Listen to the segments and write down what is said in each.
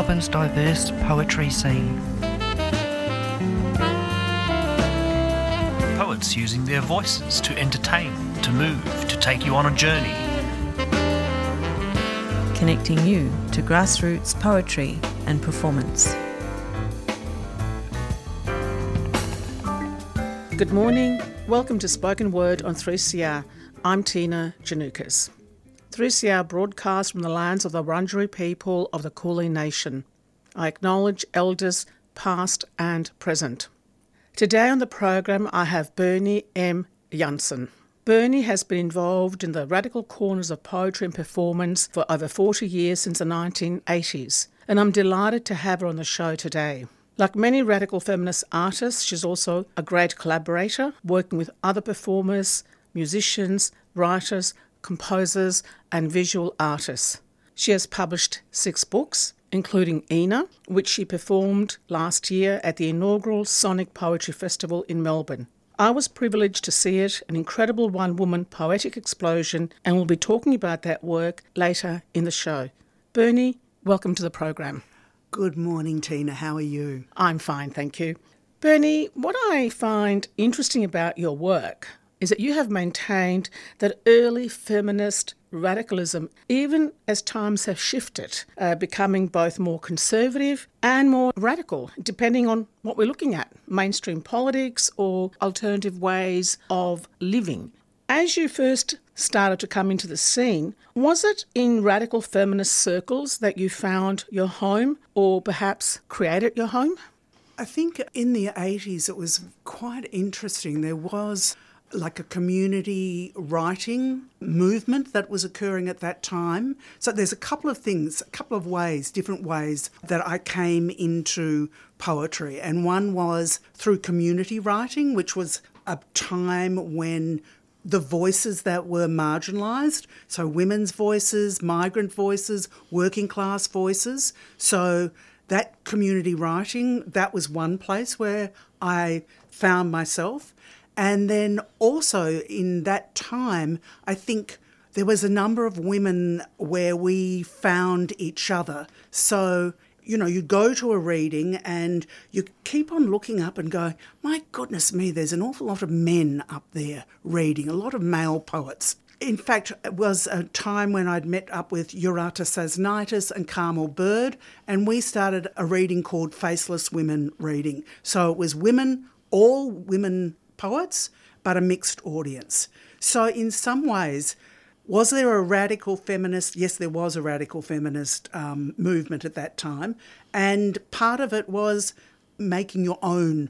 taste Melbourne's diverse poetry scene. Poets using their voices to entertain, to move, to take you on a journey. Connecting you to grassroots poetry and performance. Good morning. Welcome to Spoken Word on 3CR. I'm Tina Giannoukos. 3CR broadcasts from the lands of the Wurundjeri people of the Kulin Nation. I acknowledge elders past and present. Today on the program, I have Berni M. Janssen. Berni has been involved in the radical corners of poetry and performance for over 40 years since the 1980s, and I'm delighted to have her on the show today. Like many radical feminist artists, she's also a great collaborator, working with other performers, musicians, writers, composers, and visual artists. She has published six books, including ENA, which she performed last year at the inaugural Sonic Poetry Festival in Melbourne. I was privileged to see it, an incredible one woman poetic explosion, and we'll be talking about that work later in the show. Berni, welcome to the program. Good morning, Tina. How are you? I'm fine, thank you. Berni, what I find interesting about your work is that you have maintained that early feminist radicalism, even as times have shifted, uh, becoming both more conservative and more radical, depending on what we're looking at mainstream politics or alternative ways of living. As you first started to come into the scene, was it in radical feminist circles that you found your home or perhaps created your home? I think in the 80s it was quite interesting. There was like a community writing movement that was occurring at that time. So there's a couple of things, a couple of ways, different ways that I came into poetry. And one was through community writing, which was a time when the voices that were marginalised, so women's voices, migrant voices, working class voices. So that community writing, that was one place where I found myself. And then also in that time, I think there was a number of women where we found each other. So you know, you go to a reading and you keep on looking up and go, my goodness me, there's an awful lot of men up there reading, a lot of male poets. In fact, it was a time when I'd met up with Jurate Sasnaitis and Carmel Bird, and we started a reading called Faceless Women Reading. So it was women, all women poets, but a mixed audience. So, in some ways, was there a radical feminist? Yes, there was a radical feminist um, movement at that time. And part of it was making your own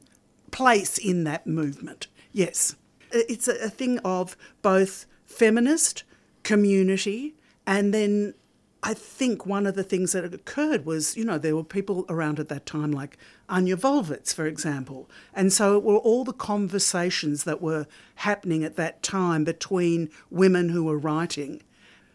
place in that movement. Yes. It's a, thing of both feminist, community, and then I think one of the things that occurred was, you know, there were people around at that time like Ania Walwicz, for example. And so it were all the conversations that were happening at that time between women who were writing.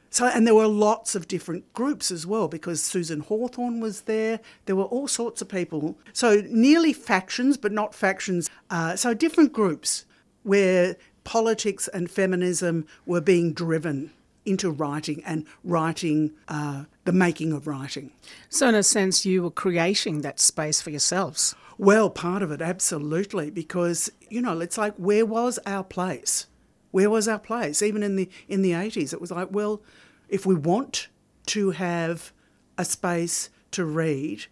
So, and there were lots of different groups as well because Susan Hawthorne was there. There were all sorts of people. So, nearly factions, but not factions. Uh, so, different groups where politics and feminism were being driven into writing and writing, uh, the making of writing. So, in a sense, you were creating that space for yourselves. Well, part of it, absolutely, because you know, it's like where was our place? Where was our place? Even in the in the eighties, it was like, well, if we want to have a space to read,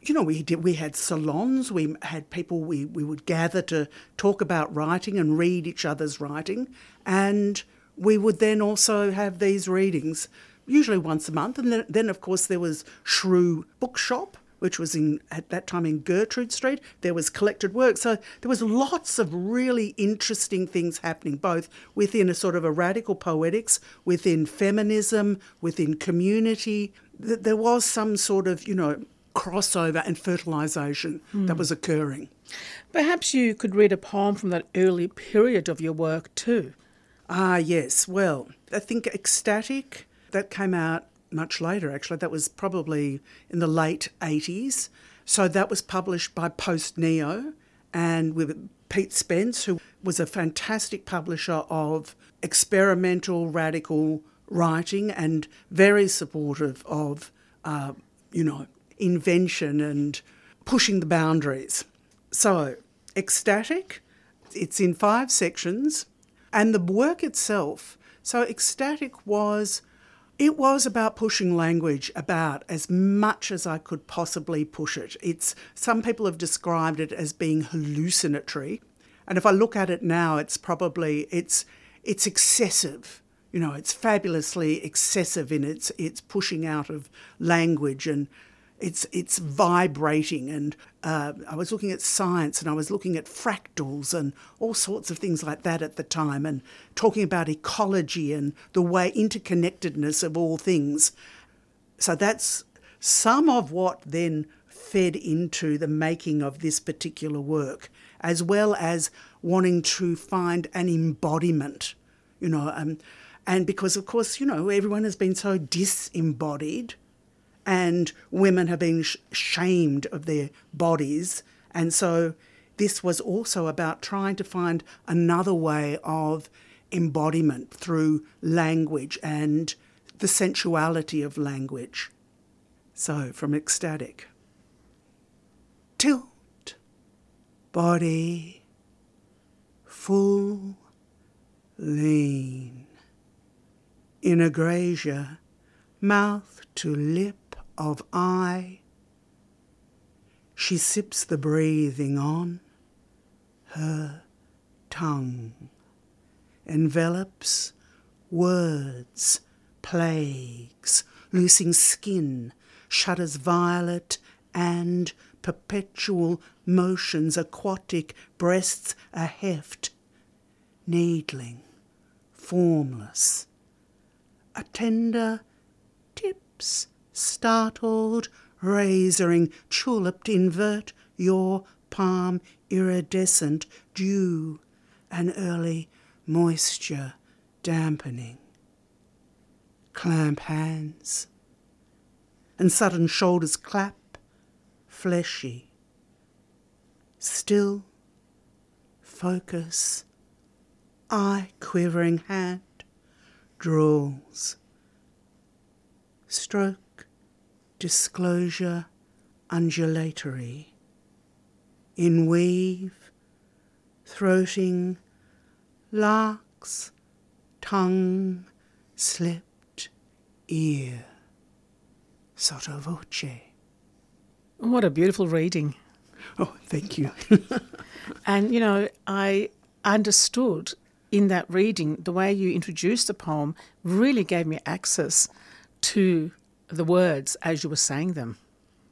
you know, we did we had salons, we had people we, we would gather to talk about writing and read each other's writing, and we would then also have these readings, usually once a month. And then, then of course, there was Shrew Bookshop, which was in at that time in Gertrude Street. There was collected work. So there was lots of really interesting things happening, both within a sort of a radical poetics, within feminism, within community. There was some sort of, you know, crossover and fertilisation mm. that was occurring. Perhaps you could read a poem from that early period of your work too. Ah, yes. Well, I think Ecstatic, that came out much later, actually. That was probably in the late 80s. So that was published by Post Neo and with Pete Spence, who was a fantastic publisher of experimental, radical writing and very supportive of uh, you know, invention and pushing the boundaries. So, ecstatic, it's in five sections, and the work itself. So, ecstatic was. It was about pushing language about as much as I could possibly push it. It's some people have described it as being hallucinatory, and if I look at it now, it's probably it's it's excessive. You know, it's fabulously excessive in its its pushing out of language and it's it's vibrating and uh, I was looking at science and I was looking at fractals and all sorts of things like that at the time and talking about ecology and the way interconnectedness of all things. So that's some of what then fed into the making of this particular work, as well as wanting to find an embodiment, you know, um, and because of course you know everyone has been so disembodied and women have been sh- shamed of their bodies. And so this was also about trying to find another way of embodiment through language and the sensuality of language. So, from ecstatic. Tilt, body, full, lean. Gracia, mouth to lip of I. She sips the breathing on her tongue, envelops words, plagues, loosing skin, shudders violet and perpetual motions, aquatic breasts a heft, needling, formless, a tender tips startled, razoring, tuliped, invert your palm, iridescent, dew, an early moisture dampening. Clamp hands, and sudden shoulders clap, fleshy. Still, focus, eye quivering hand, drawls. Stroke disclosure undulatory, in weave, throating, larks, tongue, slipped, ear, sotto voce. What a beautiful reading. Oh, thank you. and, you know, I understood in that reading the way you introduced the poem really gave me access to the words as you were saying them.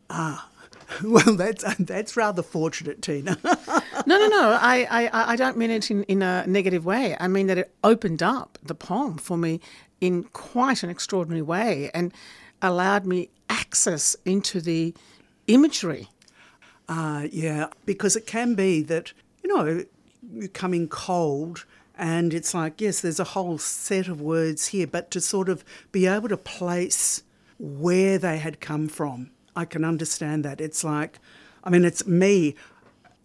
Ah, well, that's that's rather fortunate, Tina. no, no, no. I, I, I don't mean it in, in a negative way. I mean that it opened up the poem for me in quite an extraordinary way and allowed me access into the imagery. Uh, yeah, because it can be that, you know, you come in cold and it's like, yes, there's a whole set of words here, but to sort of be able to place where they had come from. I can understand that. It's like, I mean, it's me.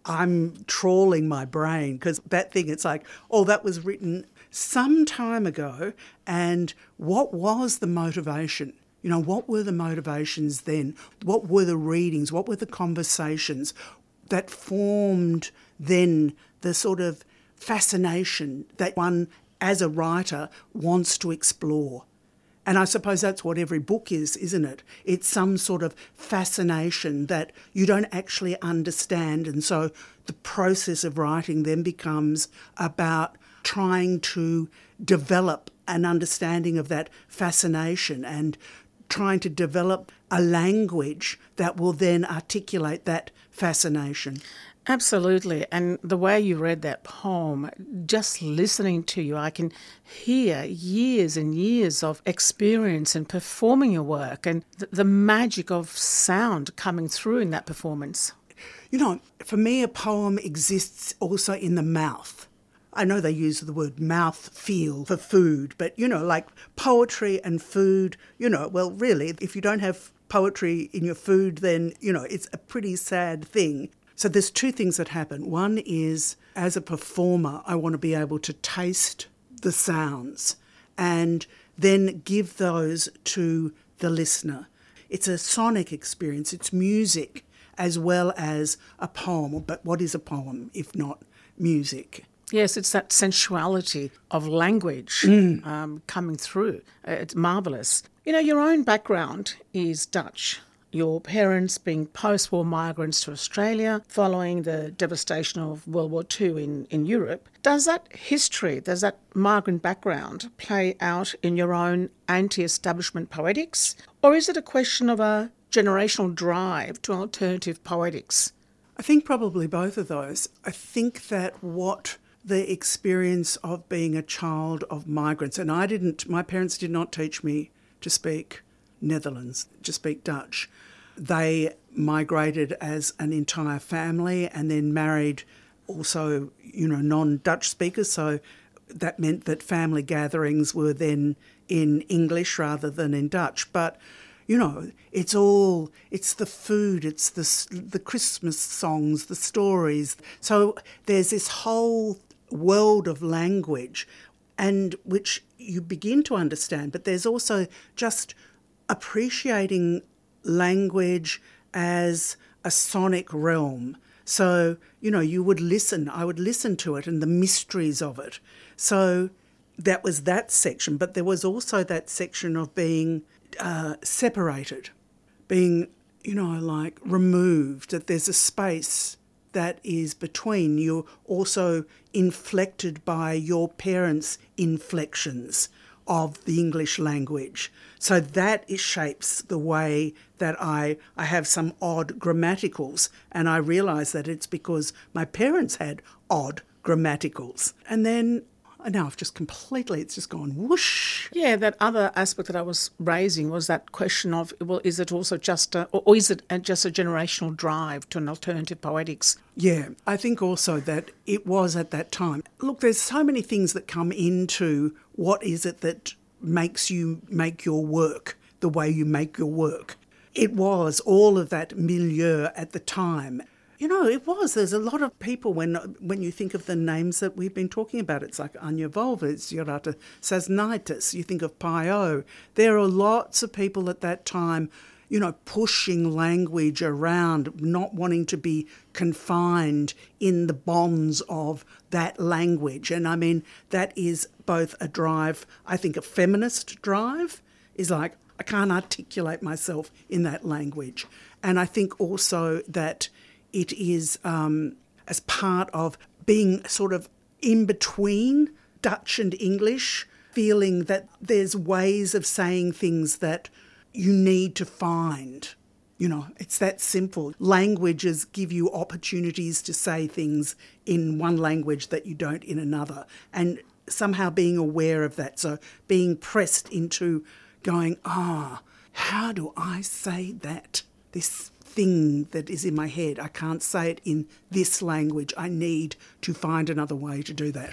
I'm trawling my brain because that thing, it's like, oh, that was written some time ago. And what was the motivation? You know, what were the motivations then? What were the readings? What were the conversations that formed then the sort of fascination that one as a writer wants to explore? And I suppose that's what every book is, isn't it? It's some sort of fascination that you don't actually understand. And so the process of writing then becomes about trying to develop an understanding of that fascination and trying to develop a language that will then articulate that fascination. Absolutely. And the way you read that poem, just listening to you, I can hear years and years of experience in performing your work and the magic of sound coming through in that performance. You know, for me, a poem exists also in the mouth. I know they use the word mouth feel for food, but you know, like poetry and food, you know, well, really, if you don't have poetry in your food, then, you know, it's a pretty sad thing. So there's two things that happen. One is as a performer, I want to be able to taste the sounds and then give those to the listener. it's a sonic experience, it's music as well as a poem. But what is a poem if not music? Yes, it's that sensuality of language um, coming through. It's marvellous. You know, your own background is Dutch. Your parents being post war migrants to Australia following the devastation of World War II in, in Europe. Does that history, does that migrant background play out in your own anti establishment poetics? Or is it a question of a generational drive to alternative poetics? I think probably both of those. I think that what the experience of being a child of migrants, and I didn't, my parents did not teach me to speak Netherlands, to speak Dutch. They migrated as an entire family and then married also, you know, non Dutch speakers. So that meant that family gatherings were then in English rather than in Dutch. But you know, it's all it's the food, it's the the Christmas songs, the stories. So there's this whole world of language, and which you begin to understand. But there's also just appreciating language as a sonic realm. So, you know, you would listen, I would listen to it and the mysteries of it. So that was that section, but there was also that section of being uh, separated, being, you know, like removed, that there's a space that is between. You're also inflected by your parents' inflections of the English language. So that shapes the way that I, I have some odd grammaticals. And I realise that it's because my parents had odd grammaticals. And then Uh, now I've just completely, it's just gone whoosh. Yeah, that other aspect that I was raising was that question of well, is it also just a, or is it just a generational drive to an alternative poetics? Yeah, I think also that it was at that time. Look, there's so many things that come into what is it that makes you make your work the way you make your work. It was all of that milieu at the time. You know, it was. There's a lot of people when when you think of the names that we've been talking about. It's like Ania Walwicz, Jurate Sasnaitis. You think of Pio. There are lots of people at that time you know, pushing language around, not wanting to be confined in the bonds of that language. And I mean, that is both a drive, I think a feminist drive is like, I can't articulate myself in that language. And I think also that it is um, as part of being sort of in between Dutch and English, feeling that there's ways of saying things that you need to find. You know, it's that simple. Languages give you opportunities to say things in one language that you don't in another. And somehow being aware of that. So being pressed into going, ah, how do I say that? This thing that is in my head, I can't say it in this language. I need to find another way to do that.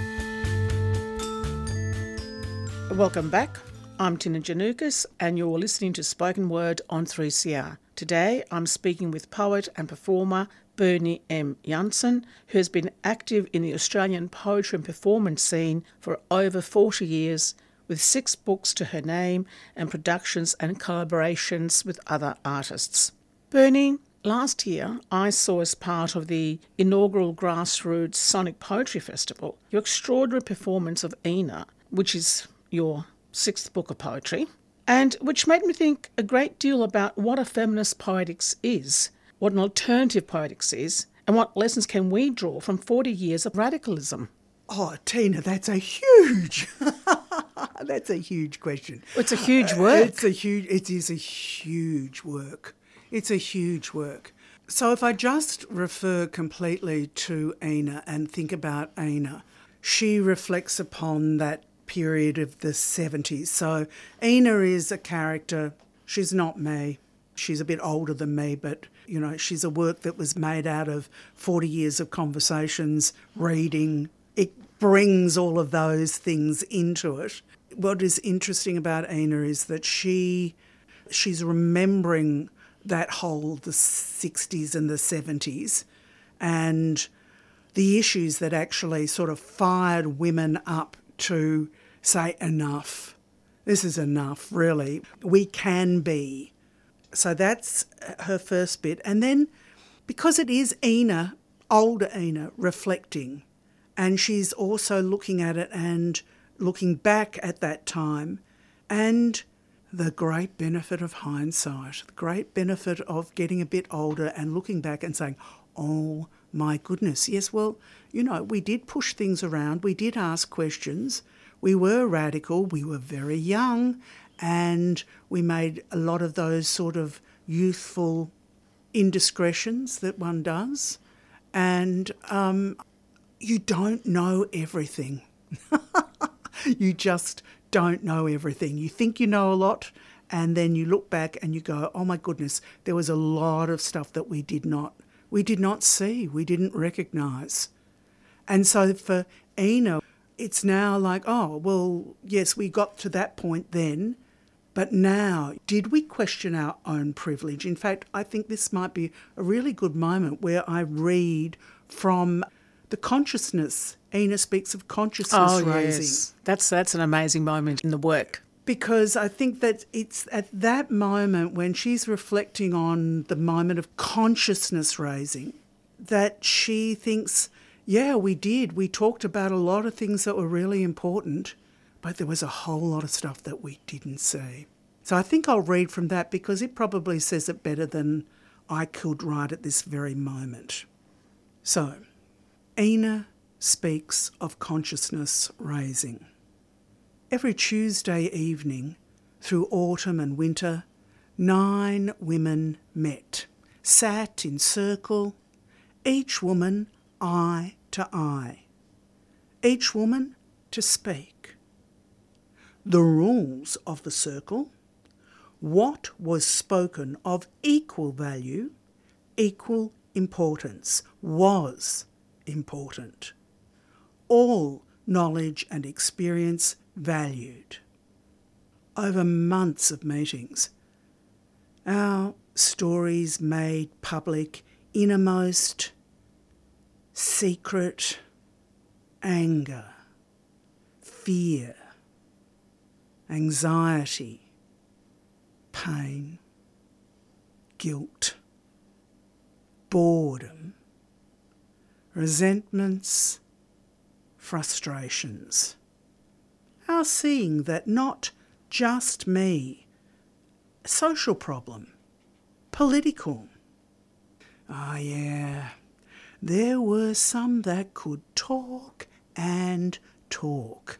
Welcome back. I'm Tina Giannoukos, and you're listening to Spoken Word on 3CR. Today, I'm speaking with poet and performer Berni M. Janssen, who has been active in the Australian poetry and performance scene for over 40 years, with six books to her name and productions and collaborations with other artists. Berni, last year I saw as part of the inaugural grassroots Sonic Poetry Festival your extraordinary performance of ENA, which is your sixth book of poetry, and which made me think a great deal about what a feminist poetics is, what an alternative poetics is, and what lessons can we draw from 40 years of radicalism. Oh, Tina, that's a huge, that's a huge question. It's a huge uh, work. It's a huge. It is a huge work. It's a huge work. So if I just refer completely to ENA and think about ENA, she reflects upon that period of the 70s. So ENA is a character. She's not me. She's a bit older than me, but you know, she's a work that was made out of 40 years of conversations, reading. It brings all of those things into it. What is interesting about ENA is that she she's remembering that whole the 60s and the 70s and the issues that actually sort of fired women up to say enough. This is enough, really. We can be. So that's uh, her first bit. And then because it is ENA, older ENA, reflecting, and she's also looking at it and looking back at that time and the great benefit of hindsight, the great benefit of getting a bit older and looking back and saying, oh my goodness, yes, well, you know, we did push things around, we did ask questions, we were radical, we were very young, and we made a lot of those sort of youthful indiscretions that one does. And um, you don't know everything. you just don't know everything. You think you know a lot, and then you look back and you go, "Oh my goodness, there was a lot of stuff that we did not we did not see, we didn't recognize. And so for ENA, it's now like, "Oh, well, yes, we got to that point then." But now, did we question our own privilege? In fact, I think this might be a really good moment where I read from the consciousness. ENA speaks of consciousness Oh, raising yes. That's, that's an amazing moment in the work. because I think that it's at that moment when she's reflecting on the moment of consciousness raising that she thinks, yeah, we did. We talked about a lot of things that were really important, but there was a whole lot of stuff that we didn't see. So I think I'll read from that because it probably says it better than I could write at this very moment. So, ENA speaks of consciousness raising. Every Tuesday evening, through autumn and winter, nine women met, sat in circle, each woman eye to eye, each woman to speak. The rules of the circle, what was spoken of equal value, equal importance, was important. All knowledge and experience valued. Over months of meetings, our stories made public innermost, secret anger, fear, anxiety, pain, guilt, boredom, resentments, frustrations. Our seeing that not just me, social problem, political. Ah, yeah, there were some that could talk and talk.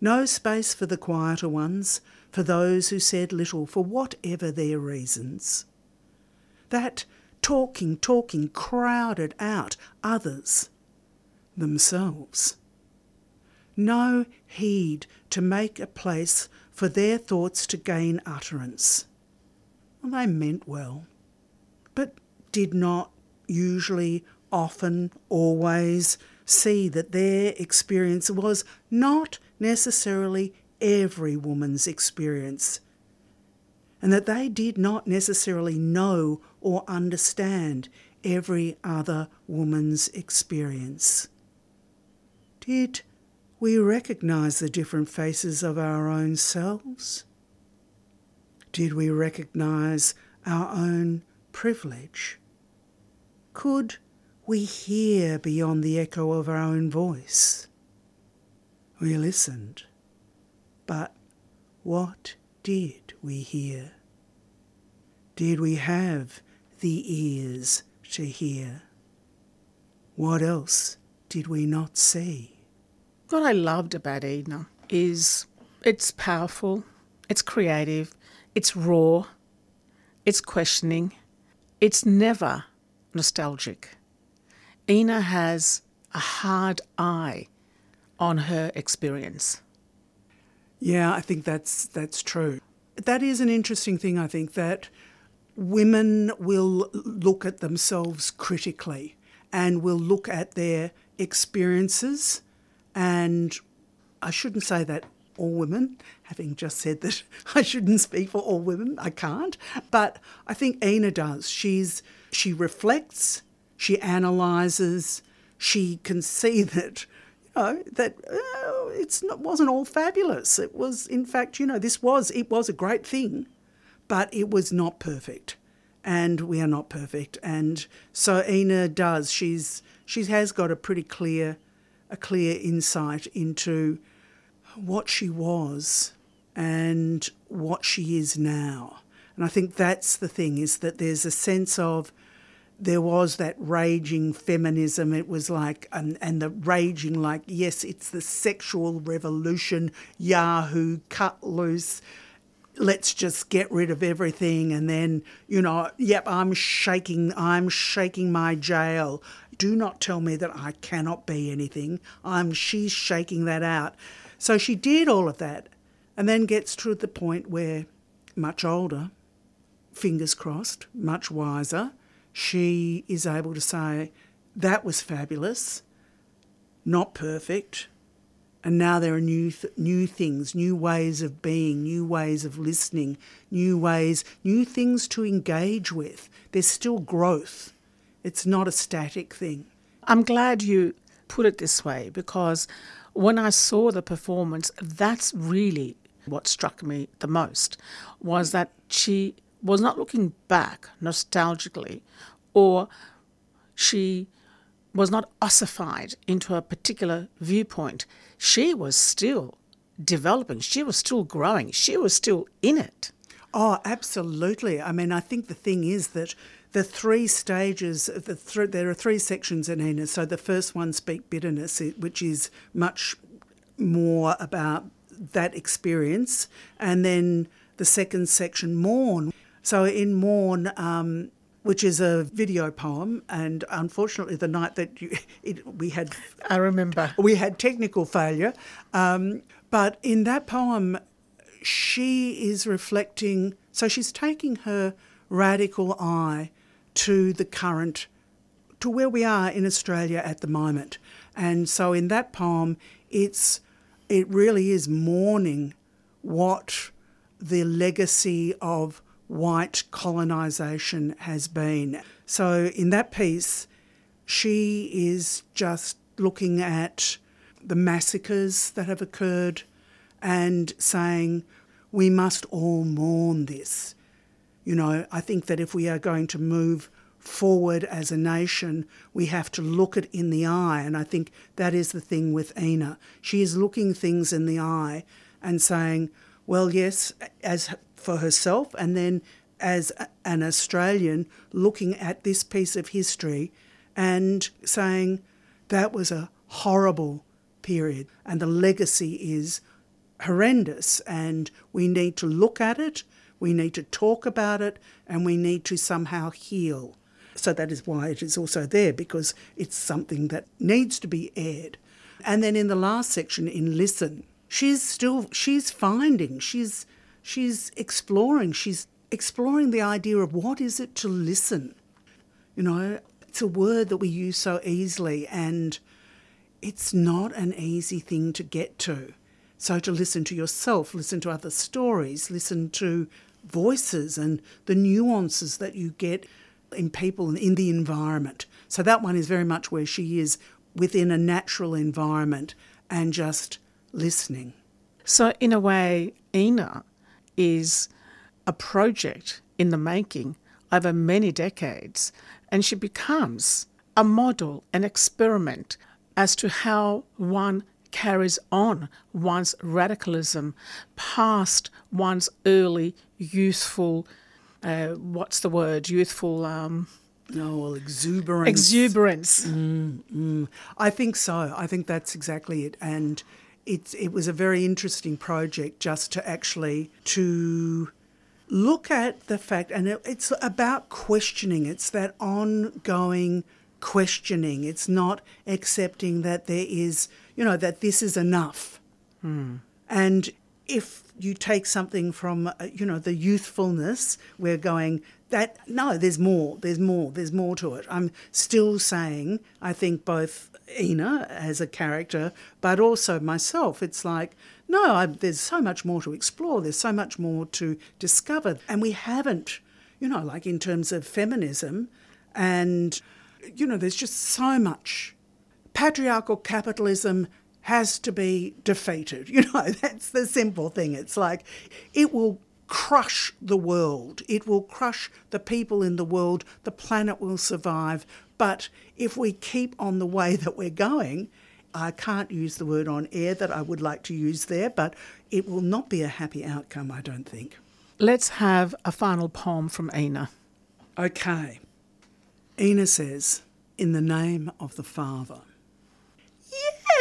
No space for the quieter ones, for those who said little for whatever their reasons. That talking, talking crowded out others, themselves. No heed to make a place for their thoughts to gain utterance. Well, they meant well, but did not usually, often, always see that their experience was not necessarily every woman's experience, and that they did not necessarily know or understand every other woman's experience. Did we recognise the different faces of our own selves? Did we recognise our own privilege? Could we hear beyond the echo of our own voice? We listened, but what did we hear? Did we have the ears to hear? What else did we not see? What I loved about ENA is it's powerful, it's creative, it's raw, it's questioning, it's never nostalgic. ENA has a hard eye on her experience. Yeah, I think that's that's true. That is an interesting thing. I think that women will look at themselves critically and will look at their experiences. And I shouldn't say that all women, having just said that I shouldn't speak for all women, I can't. But I think ENA does. She's she reflects, she analyses, she can see that you know that uh, it's not wasn't all fabulous. It was, in fact, you know, this was it was a great thing, but it was not perfect, and we are not perfect. And so ENA does. She's she has got a pretty clear a clear insight into what she was and what she is now. And I think that's the thing is that there's a sense of there was that raging feminism. It was like, and, and the raging, like, yes, it's the sexual revolution, Yahoo, cut loose. Let's just get rid of everything. And then, you know, yep, I'm shaking, I'm shaking my jail. Do not tell me that I cannot be anything. I'm, she's shaking that out. So she did all of that and then gets to the point where, much older, fingers crossed, much wiser, she is able to say, that was fabulous, not perfect, and now there are new th- new things, new ways of being, new ways of listening, new ways, new things to engage with. There's still growth. It's not a static thing. I'm glad you put it this way because when I saw the performance, that's really what struck me the most was that she was not looking back nostalgically or she was not ossified into a particular viewpoint. She was still developing, she was still growing, she was still in it. Oh, absolutely. I mean, I think the thing is that the three stages, the th- there are three sections in ENA. So the first one, Speak Bitterness, which is much more about that experience. And then the second section, Mourn. So in Mourn, um, which is a video poem, and unfortunately, the night that you, it, we had, I remember we had technical failure. Um, but in that poem, she is reflecting. So she's taking her radical eye to the current, to where we are in Australia at the moment. And so in that poem, it's it really is mourning what the legacy of white colonisation has been. So in that piece, she is just looking at the massacres that have occurred and saying, we must all mourn this. You know, I think that if we are going to move forward as a nation, we have to look it in the eye. And I think that is the thing with ENA. She is looking things in the eye and saying, well, yes, as for herself, and then as an Australian looking at this piece of history and saying that was a horrible period and the legacy is horrendous and we need to look at it, we need to talk about it, and we need to somehow heal. So that is why it is also there because it's something that needs to be aired. And then in the last section in listen, she's still she's finding, she's she's exploring, she's exploring the idea of what is it to listen. You know, it's a word that we use so easily and it's not an easy thing to get to. So to listen to yourself, listen to other stories, listen to voices and the nuances that you get in people and in the environment. So that one is very much where she is within a natural environment and just listening. So, in a way, ENA is a project in the making over many decades, and she becomes a model, an experiment as to how one carries on one's radicalism past one's early youthful, uh, what's the word, youthful. Um, Oh, well, exuberance. Exuberance. Mm, mm. I think so. I think that's exactly it. And it's it was a very interesting project just to actually to look at the fact and it, it's about questioning it's that ongoing questioning it's not accepting that there is you know that this is enough Hmm. and if you take something from uh, you know the youthfulness we're going that no, there's more. There's more. There's more to it. I'm still saying. I think both ENA as a character, but also myself. It's like no, I, there's so much more to explore. There's so much more to discover, and we haven't. You know, like in terms of feminism, and you know, there's just so much. Patriarchal capitalism has to be defeated. You know, that's the simple thing. It's like it will crush the world, it will crush the people in the world, the planet will survive. But if we keep on the way that we're going, I can't use the word on air that I would like to use there, but it will not be a happy outcome, I don't think. Let's have a final poem from ENA. Okay. ENA says, In the name of the Father.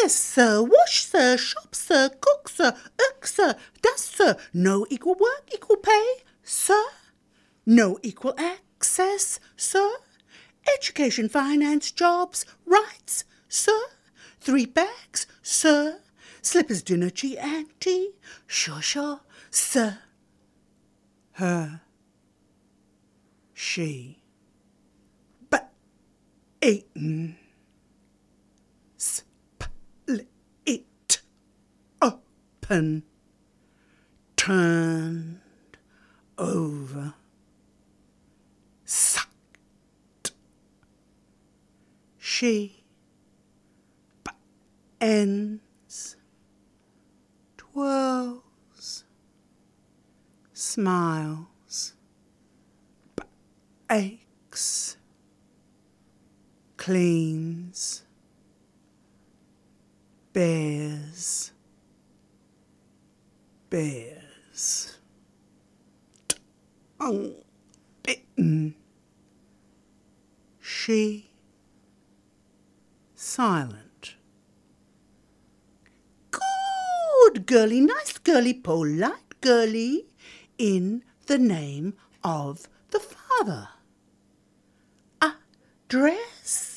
Yes, sir. Wash, sir. Shop, sir. Cook, sir. Irk, sir. Dust, sir. No equal work, equal pay, sir. No equal access, sir. Education, finance, jobs, rights, sir. Three bags, sir. Slippers, dinner, tea, tea. Sure, sure, sir. Her. She. But. Eaten. Open. Turned. Over. Sucked. She. Ends. Twirls. Smiles. Aches. Cleans. Bears. Bears. Tongue bitten. She. Silent. Good girlie, nice girlie, polite girlie, in the name of the Father. A dress?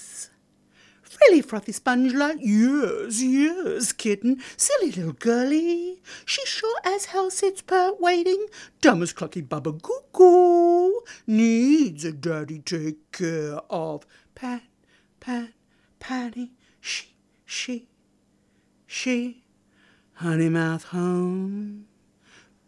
Frilly frothy sponge like, yes, yes, kitten, silly little girlie. She sure as hell sits pert waiting, dumb as clucky bubba goo goo. Needs a daddy take care of. Pat, pat, patty, she, she, she. Honey mouth home.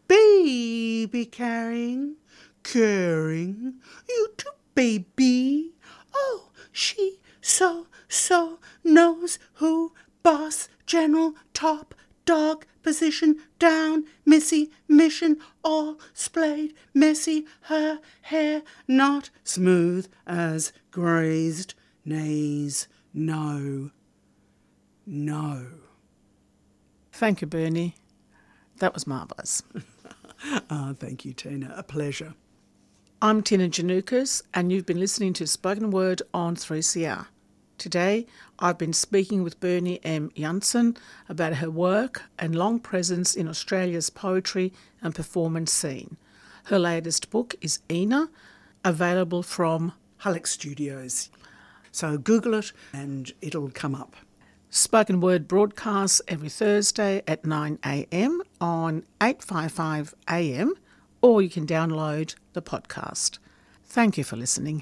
Baby carrying, caring, you too, baby. Oh, she so, so knows who boss, general, top, dog, position, down, missy, mission, all splayed, messy, her hair not smooth as grazed knees, No, no. Thank you, Berni. That was marvellous. Ah, thank you, Tina. A pleasure. I'm Tina Giannoukos, and you've been listening to Spoken Word on 3CR. Today, I've been speaking with Berni M. Janssen about her work and long presence in Australia's poetry and performance scene. Her latest book is ENA, available from Hullick Studios. So Google it and it'll come up. Spoken Word broadcasts every Thursday at 9am on 855am, or you can download the podcast. Thank you for listening.